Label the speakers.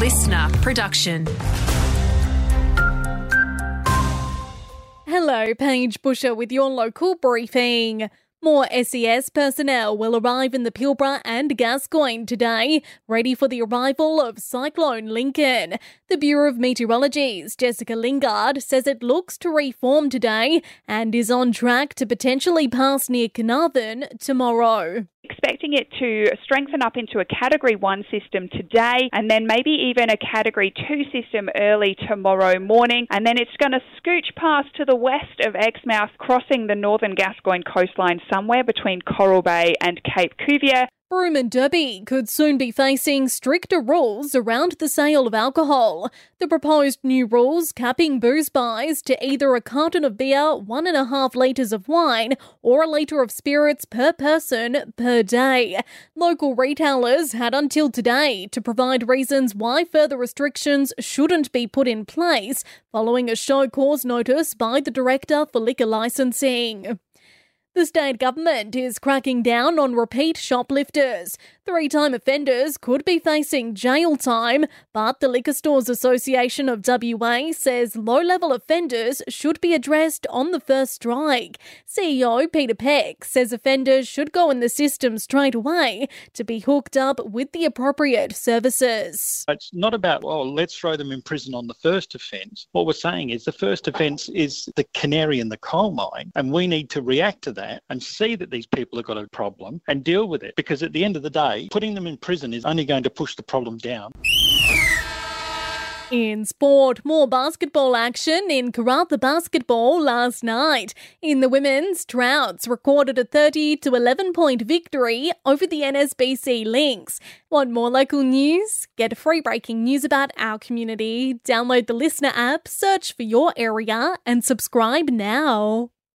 Speaker 1: listener production.
Speaker 2: Hello, Paige Busher with your local briefing. More SES personnel will arrive in the Pilbara and Gascoyne today, ready for the arrival of Cyclone Lincoln. The Bureau of Meteorology's Jessica Lingard says it looks to reform today and is on track to potentially pass near Carnarvon tomorrow
Speaker 3: expecting it to strengthen up into a Category 1 system today and then maybe even a Category 2 system early tomorrow morning. And then it's going to scooch past to the west of Exmouth, crossing the northern Gascoyne coastline somewhere between Coral Bay and Cape Cuvier.
Speaker 2: Broome and Derby could soon be facing stricter rules around the sale of alcohol. The proposed new rules capping booze buys to either a carton of beer, one and a half litres of wine, or a litre of spirits per person per day. Local retailers had until today to provide reasons why further restrictions shouldn't be put in place following a show cause notice by the Director for Liquor Licensing. The state government is cracking down on repeat shoplifters. Three time offenders could be facing jail time, but the Liquor Stores Association of WA says low level offenders should be addressed on the first strike. CEO Peter Peck says offenders should go in the system straight away to be hooked up with the appropriate services.
Speaker 4: It's not about, well, let's throw them in prison on the first offence. What we're saying is the first offence is the canary in the coal mine, and we need to react to that and see that these people have got a problem and deal with it because at the end of the day, putting them in prison is only going to push the problem down.
Speaker 2: In sport, more basketball action in Karratha basketball last night. In the women's, Trouts recorded a 30 to 11 point victory over the NSBC Lynx. Want more local news? Get free breaking news about our community. Download the Listener app, search for your area, and subscribe now.